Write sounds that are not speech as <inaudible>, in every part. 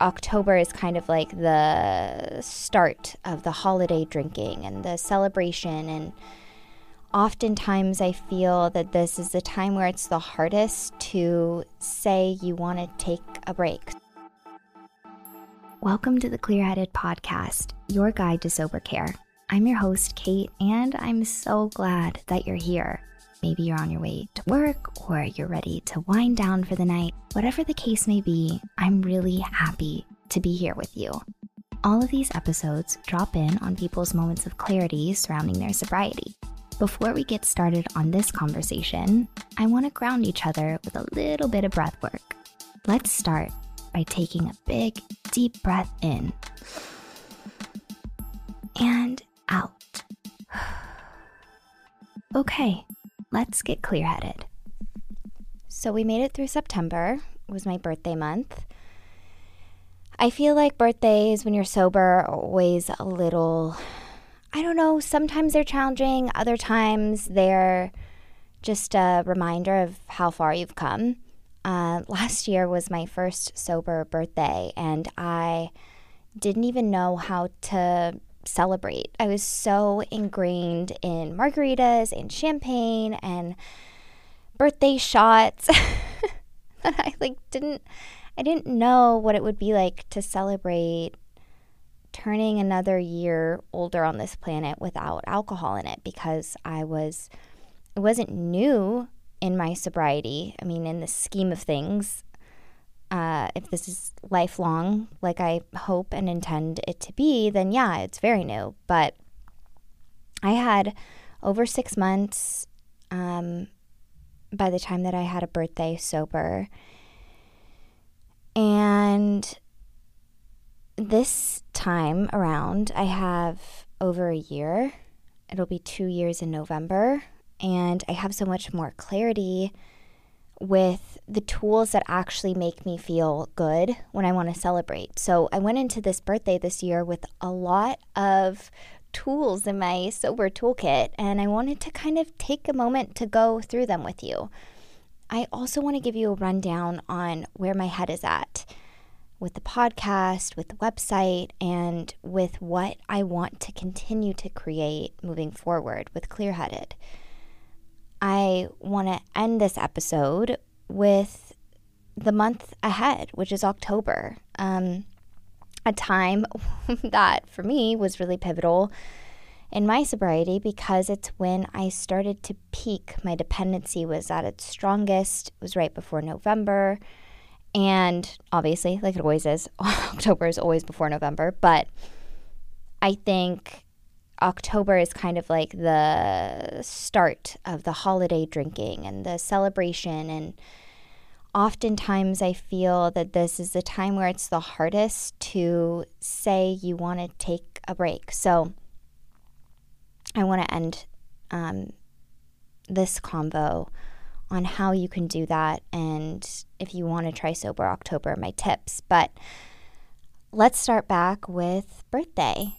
October is kind of like the start of the holiday drinking and the celebration. And oftentimes I feel that this is the time where it's the hardest to say you want to take a break. Welcome to the Clear Headed Podcast, your guide to sober care. I'm your host, Cait, and I'm so glad that you're here. Maybe you're on your way to work or you're ready to wind down for the night. Whatever the case may be, I'm really happy to be here with you. All of these episodes drop in on people's moments of clarity surrounding their sobriety. Before we get started on this conversation, I want to ground each other with a little bit of breath work. Let's start by taking a big, deep breath in and out. <sighs> Okay, let's get clear headed. So we made it through September. It was my birthday month. I feel like birthdays when you're sober are always a little, I don't know, sometimes they're challenging, other times they're just a reminder of how far you've come. Uh, last year was my first sober birthday, and I didn't even know how to celebrate. I was so ingrained in margaritas and champagne and birthday shots <laughs> that I like didn't I didn't know what it would be like to celebrate turning another year older on this planet without alcohol in it because I was it wasn't new in my sobriety. I mean, in the scheme of things, uh, if this is lifelong, like I hope and intend it to be, then yeah, it's very new. But I had over six months um, by the time that I had a birthday sober. And this time around, I have over a year. It'll be two years in November. And I have so much more clarity with the tools that actually make me feel good when I want to celebrate. So I went into this birthday this year with a lot of tools in my sober toolkit, and I wanted to kind of take a moment to go through them with you. I also want to give you a rundown on where my head is at with the podcast, with the website, and with what I want to continue to create moving forward with Clearheaded. I want to end this episode with the month ahead, which is October. Um, a time <laughs> that for me was really pivotal in my sobriety because it's when I started to peak. My dependency was at its strongest. It was right before November. And obviously, like it always is, <laughs> October is always before November. But I think October is kind of like the start of the holiday drinking and the celebration. And oftentimes I feel that this is the time where it's the hardest to say you want to take a break. So I want to end um, this convo on how you can do that. And if you want to try Sober October, my tips. But let's start back with birthday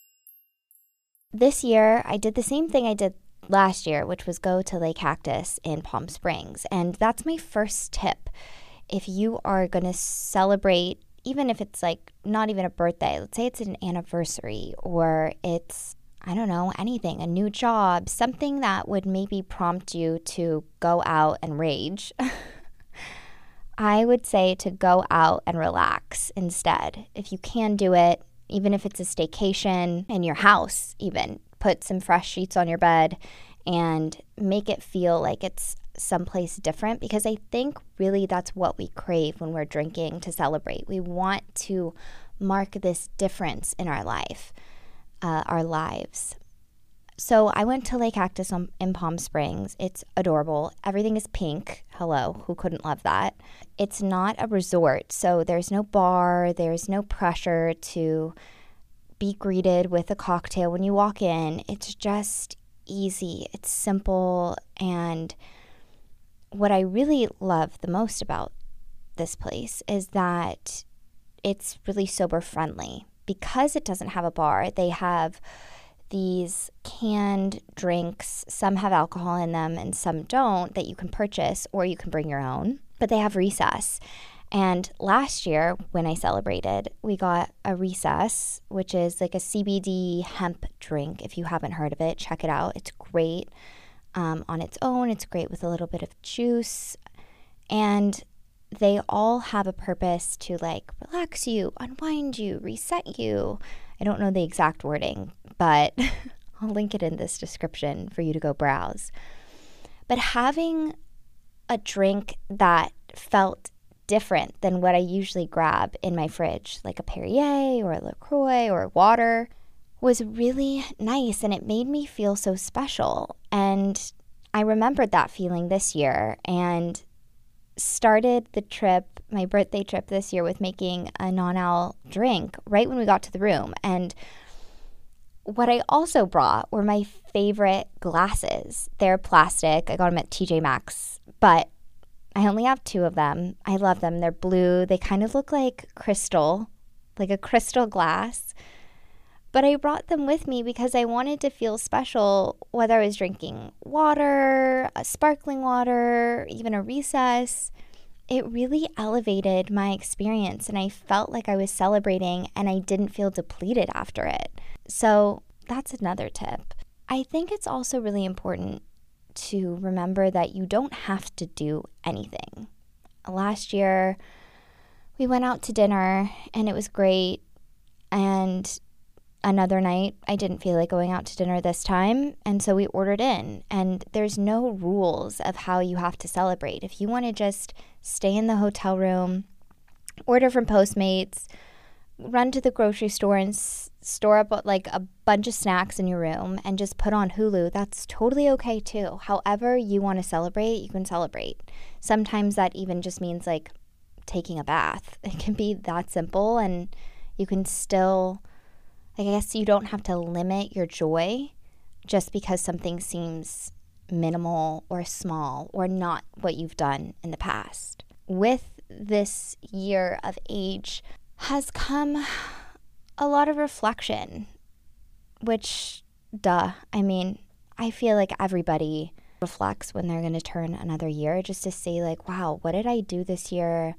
this year, I did the same thing I did last year, which was go to Lake Cactus in Palm Springs. And that's my first tip. If you are going to celebrate, even if it's like not even a birthday, let's say it's an anniversary or it's, I don't know, anything, a new job, something that would maybe prompt you to go out and rage. <laughs> I would say to go out and relax instead. If you can do it, even if it's a staycation in your house, even put some fresh sheets on your bed and make it feel like it's someplace different because I think really that's what we crave when we're drinking to celebrate. We want to mark this difference in our life, uh, our lives. So I went to Lake Cactus in Palm Springs. It's adorable. Everything is pink. Hello, who couldn't love that? It's not a resort, so there's no bar, there's no pressure to be greeted with a cocktail when you walk in. It's just easy, it's simple, and what I really love the most about this place is that it's really sober friendly. Because it doesn't have a bar, they have these canned drinks. Some have alcohol in them and some don't that you can purchase or you can bring your own. But they have recess. And last year, when I celebrated, we got a recess, which is like a CBD hemp drink. If you haven't heard of it, check it out. It's great um, on its own, it's great with a little bit of juice. And they all have a purpose to like relax you, unwind you, reset you. I don't know the exact wording, but <laughs> I'll link it in this description for you to go browse. But having a drink that felt different than what I usually grab in my fridge, like a Perrier or a LaCroix or water, was really nice and it made me feel so special. And I remembered that feeling this year and started the trip, my birthday trip this year, with making a non al drink right when we got to the room. And what I also brought were my favorite glasses. They're plastic. I got them at TJ Maxx, but I only have two of them. I love them. They're blue. They kind of look like crystal, like a crystal glass. But I brought them with me because I wanted to feel special, whether I was drinking water, sparkling water, even a recess. It really elevated my experience, and I felt like I was celebrating and I didn't feel depleted after it. So that's another tip. I think it's also really important to remember that you don't have to do anything. Last year, we went out to dinner and it was great. And another night, I didn't feel like going out to dinner this time. And so we ordered in. And there's no rules of how you have to celebrate. If you want to just stay in the hotel room, order from Postmates, run to the grocery store and s- store up like a bunch of snacks in your room and just put on Hulu, that's totally okay too. However, you want to celebrate, you can celebrate. Sometimes that even just means like taking a bath. <laughs> It can be that simple and you can still I guess you don't have to limit your joy just because something seems minimal or small or not what you've done in the past. With this year of age, has come a lot of reflection, which, duh, I mean, I feel like everybody reflects when they're going to turn another year just to say, like, wow, what did I do this year?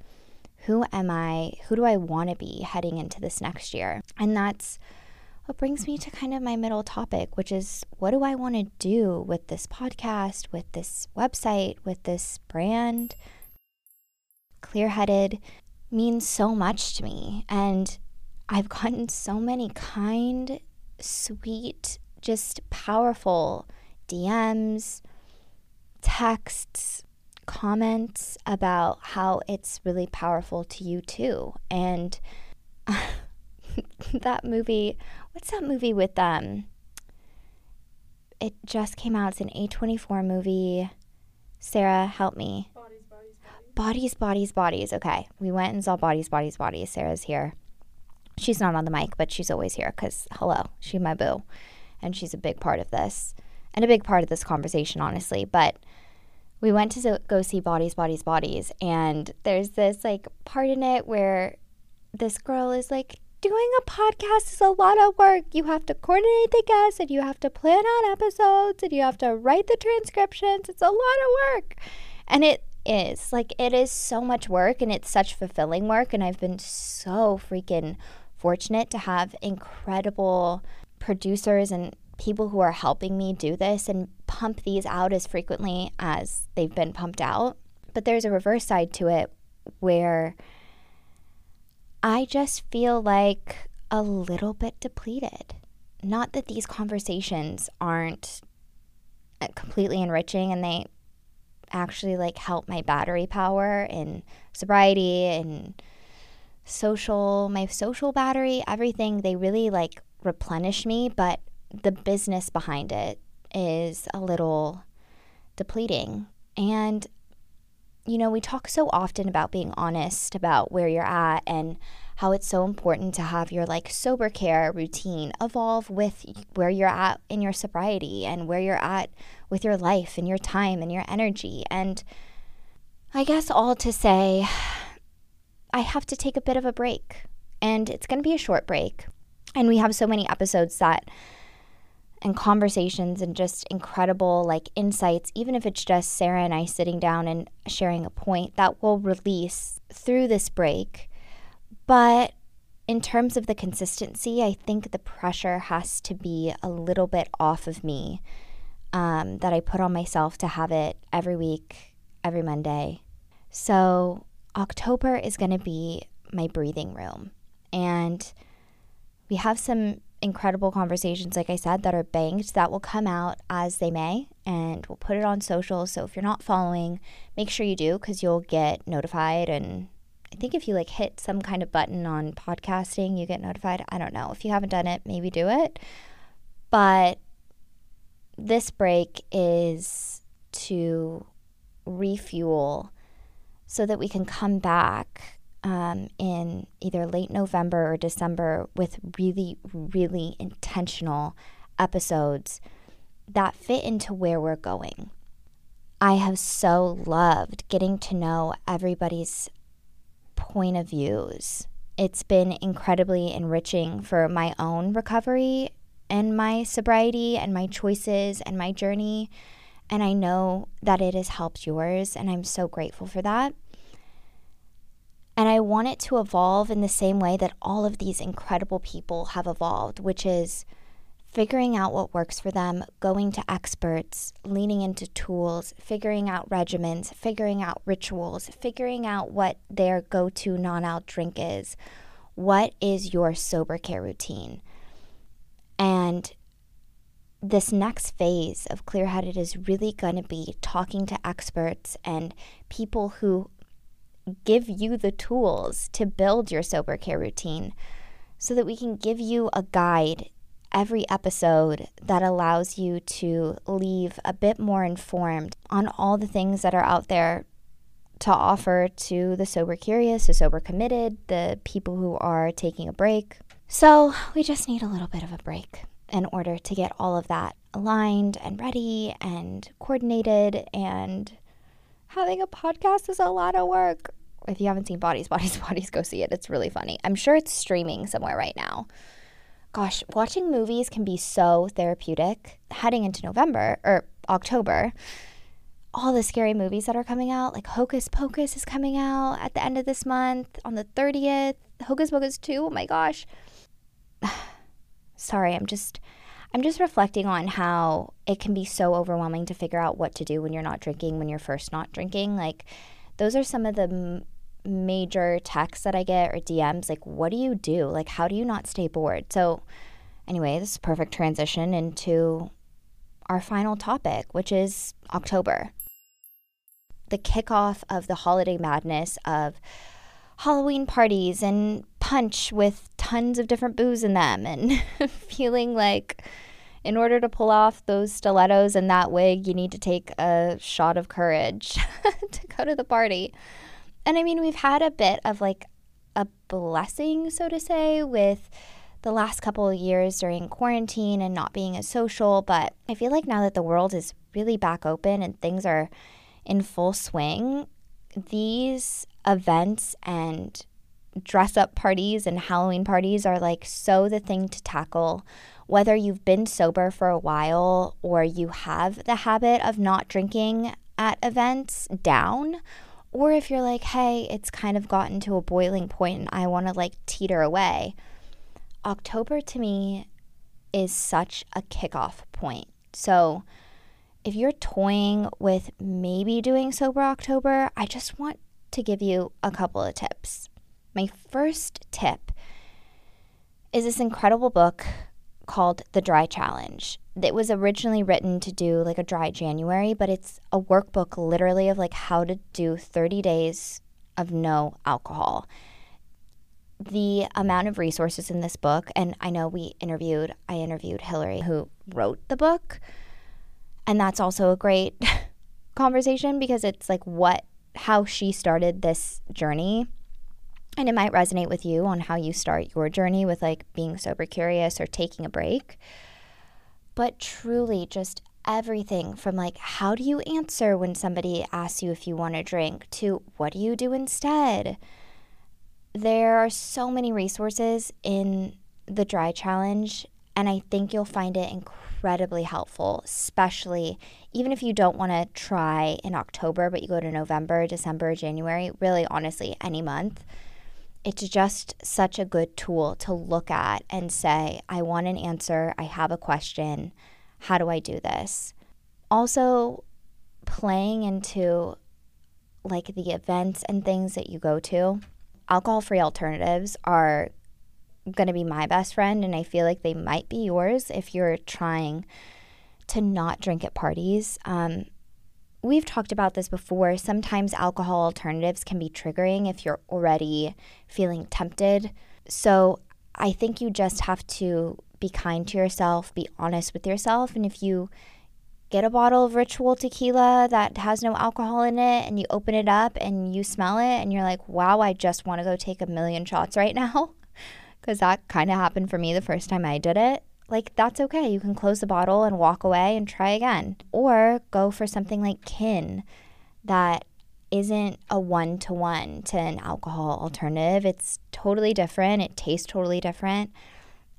Who am I? Who do I want to be heading into this next year? And that's what brings me to kind of my middle topic, which is what do I want to do with this podcast, with this website, with this brand? Clear headed means so much to me. And I've <laughs> gotten so many kind, sweet, just powerful DMs, texts, comments about how it's really powerful to you too. And <laughs> that movie, what's that movie with um it just came out. It's an A24 movie. Sarah, help me. Bodies, bodies, bodies. Okay. We went and saw Bodies, Bodies, Bodies. Sarah's here. She's not on the mic, but she's always here because, hello, she's my boo. And she's a big part of this and a big part of this conversation, honestly. But we went to go see Bodies, Bodies, Bodies. And there's this like part in it where this girl is like, doing a podcast is a lot of work. You have to coordinate the guests and you have to plan out episodes and you have to write the transcriptions. It's a lot of work. And it is. Like, it is so much work and it's such fulfilling work. And I've been so freaking fortunate to have incredible producers and people who are helping me do this and pump these out as frequently as they've been pumped out. But there's a reverse side to it where I just feel like a little bit depleted. Not that these conversations aren't uh, completely enriching and they actually like help my battery power in sobriety and social my social battery everything they really like replenish me but the business behind it is a little depleting and you know we talk so often about being honest about where you're at and how it's so important to have your like sober care routine evolve with where you're at in your sobriety and where you're at with your life and your time and your energy. And I guess all to say, I have to take a bit of a break. And it's going to be a short break. And we have so many episodes that and conversations and just incredible like insights, even if it's just Sarah and I sitting down and sharing a point that will release through this break. But in terms of the consistency, I think the pressure has to be a little bit off of me um, that I put on myself to have it every week, every Monday. So, October is going to be my breathing room. And we have some incredible conversations, like I said, that are banked that will come out as they may, and we'll put it on social. So if you're not following, make sure you do because you'll get notified. And I think if you like hit some kind of button on podcasting, you get notified. I don't know. If you haven't done it, maybe do it. But this break is to refuel so that we can come back um, in either late November or December with really, really intentional episodes that fit into where we're going. I have so loved getting to know everybody's point of views. It's been incredibly enriching for my own recovery and my sobriety and my choices and my journey. And I know that it has helped yours, and I'm so grateful for that. And I want it to evolve in the same way that all of these incredible people have evolved, which is figuring out what works for them, going to experts, leaning into tools, figuring out regimens, figuring out rituals, figuring out what their go to non out drink is. What is your sober care routine? And this next phase of clear headed is really going to be talking to experts and people who give you the tools to build your sober care routine so that we can give you a guide every episode that allows you to leave a bit more informed on all the things that are out there to offer to the sober curious, the sober committed, the people who are taking a break. So, we just need a little bit of a break in order to get all of that aligned and ready and coordinated and having a podcast is a lot of work if you haven't seen Bodies, <laughs> Bodies, Bodies, go see it. It's really funny. I'm sure it's streaming somewhere right now. Gosh, watching movies can be so therapeutic. Heading into November or October, all the scary movies that are coming out, like Hocus Pocus is coming out at the end of this month on the 30th. Hocus Pocus 2, oh my gosh. <sighs> Sorry, I'm just I'm just reflecting on how it can be so overwhelming to figure out what to do when you're not drinking, when you're first not drinking. Like those are some of the major texts that I get or DMs like, what do you do? Like, how do you not stay bored? So, anyway, this is perfect transition into our final topic, which is October. The kickoff of the holiday madness of Halloween parties and punch with tons of different booze in them, and <laughs> feeling like in order to pull off those stilettos and that wig, you need to take a shot of courage <laughs> to go to the party. And I mean, we've had a bit of like a blessing, so to say, with the last couple of years during quarantine and not being as social. But I feel like now that the world is really back open and things are in full swing, these events and dress up parties and Halloween parties are like so the thing to tackle. Whether you've been sober for a while or you have the habit of not drinking at events down, or if you're like, hey, it's kind of gotten to a boiling point and I want to like teeter away, October to me is such a kickoff point. So if you're toying with maybe doing Sober October, I just want to give you a couple of tips. My first tip is this incredible book called The Dry Challenge. It was originally written to do like a dry January, but it's a workbook literally of like how to do 30 days of no alcohol. The amount of resources in this book, and I know we interviewed, I interviewed Hilary who wrote the book, and that's also a great <laughs> conversation because it's like what, how she started this journey and it might resonate with you on how you start your journey with like being sober curious or taking a break. But truly, just everything from like how do you answer when somebody asks you if you want a drink to what do you do instead? There are so many resources in the dry challenge, and I think you'll find it incredibly helpful, especially even if you don't want to try in October, but you go to November, December, January, really honestly, any month. It's just such a good tool to look at and say, I want an answer. I have a question. How do I do this? Also, playing into like the events and things that you go to, alcohol free alternatives are going to be my best friend, and I feel like they might be yours if you're trying to not drink at parties. Um, we've talked about this before. Sometimes alcohol alternatives can be triggering if you're already feeling tempted. So I think you just have to be kind to yourself, be honest with yourself, and if you get a bottle of ritual tequila that has no alcohol in it and you open it up and you smell it and you're like, wow, I just want to go take a million shots right now. <laughs> Because that kind of happened for me the first time I did it. Like, that's okay. You can close the bottle and walk away and try again. Or go for something like kin that isn't a one to one to an alcohol alternative. It's totally different, it tastes totally different,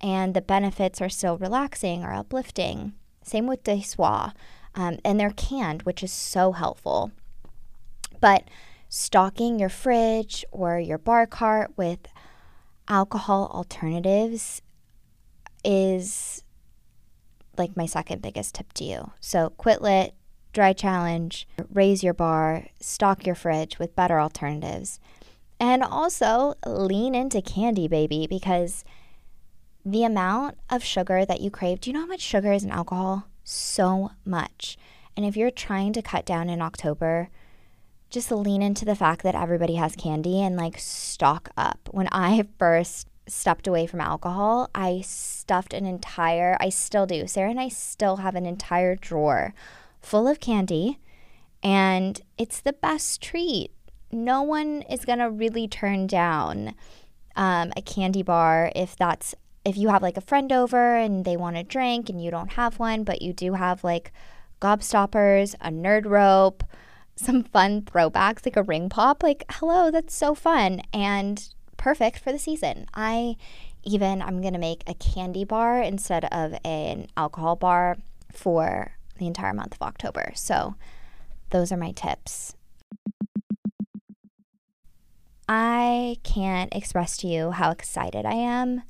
and the benefits are still relaxing or uplifting. Same with Desois. Um, and they're canned, which is so helpful. But stocking your fridge or your bar cart with alcohol alternatives is like my second biggest tip to you. So quit lit, dry challenge, raise your bar, stock your fridge with better alternatives. And also lean into candy, baby, because the amount of sugar that you crave, do you know how much sugar is in alcohol? So much. And if you're trying to cut down in October, just lean into the fact that everybody has candy and like stock up. When I <laughs> first stepped away from alcohol, I stuffed an entire, I still do. Sarah and I still have an entire drawer full of candy, and it's the best treat. No one is going to really turn down um, a candy bar if that's if you have like a friend over and they want a drink and you don't have one, but you do have like gobstoppers, a nerd rope, some fun throwbacks like a ring pop, like hello, that's so fun and perfect for the season. I even I'm going to make a candy bar instead of an alcohol bar for the entire month of October. So those are my tips. I can't express to you how excited I am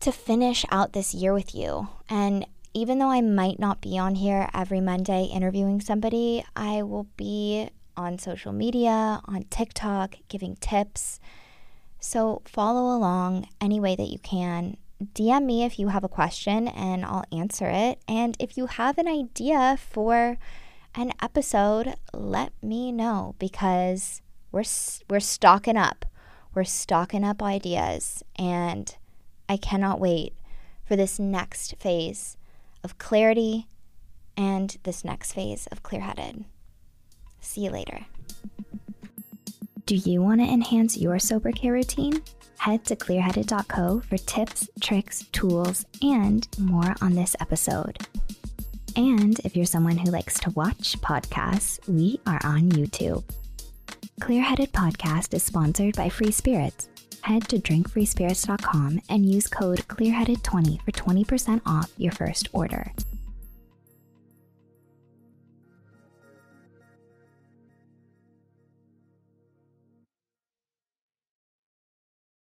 to finish out this year with you. And even though I might not be on here every Monday interviewing somebody, I will be on social media, on TikTok, giving tips. So follow along any way that you can. DM me if you have a question and I'll answer it. And if you have an idea for an episode, let me know because we're we're stocking up. We're stocking up ideas and I cannot wait for this next phase of clarity and this next phase of clear headed. See you later. Do you want to enhance your sober care routine? Head to clearheaded.co for tips, tricks, tools, and more on this episode. And if you're someone who likes to watch podcasts, we are on YouTube. Clearheaded Podcast is sponsored by Free Spirits head to drinkfreespirits.com and use code clearheaded20 for 20% off your first order.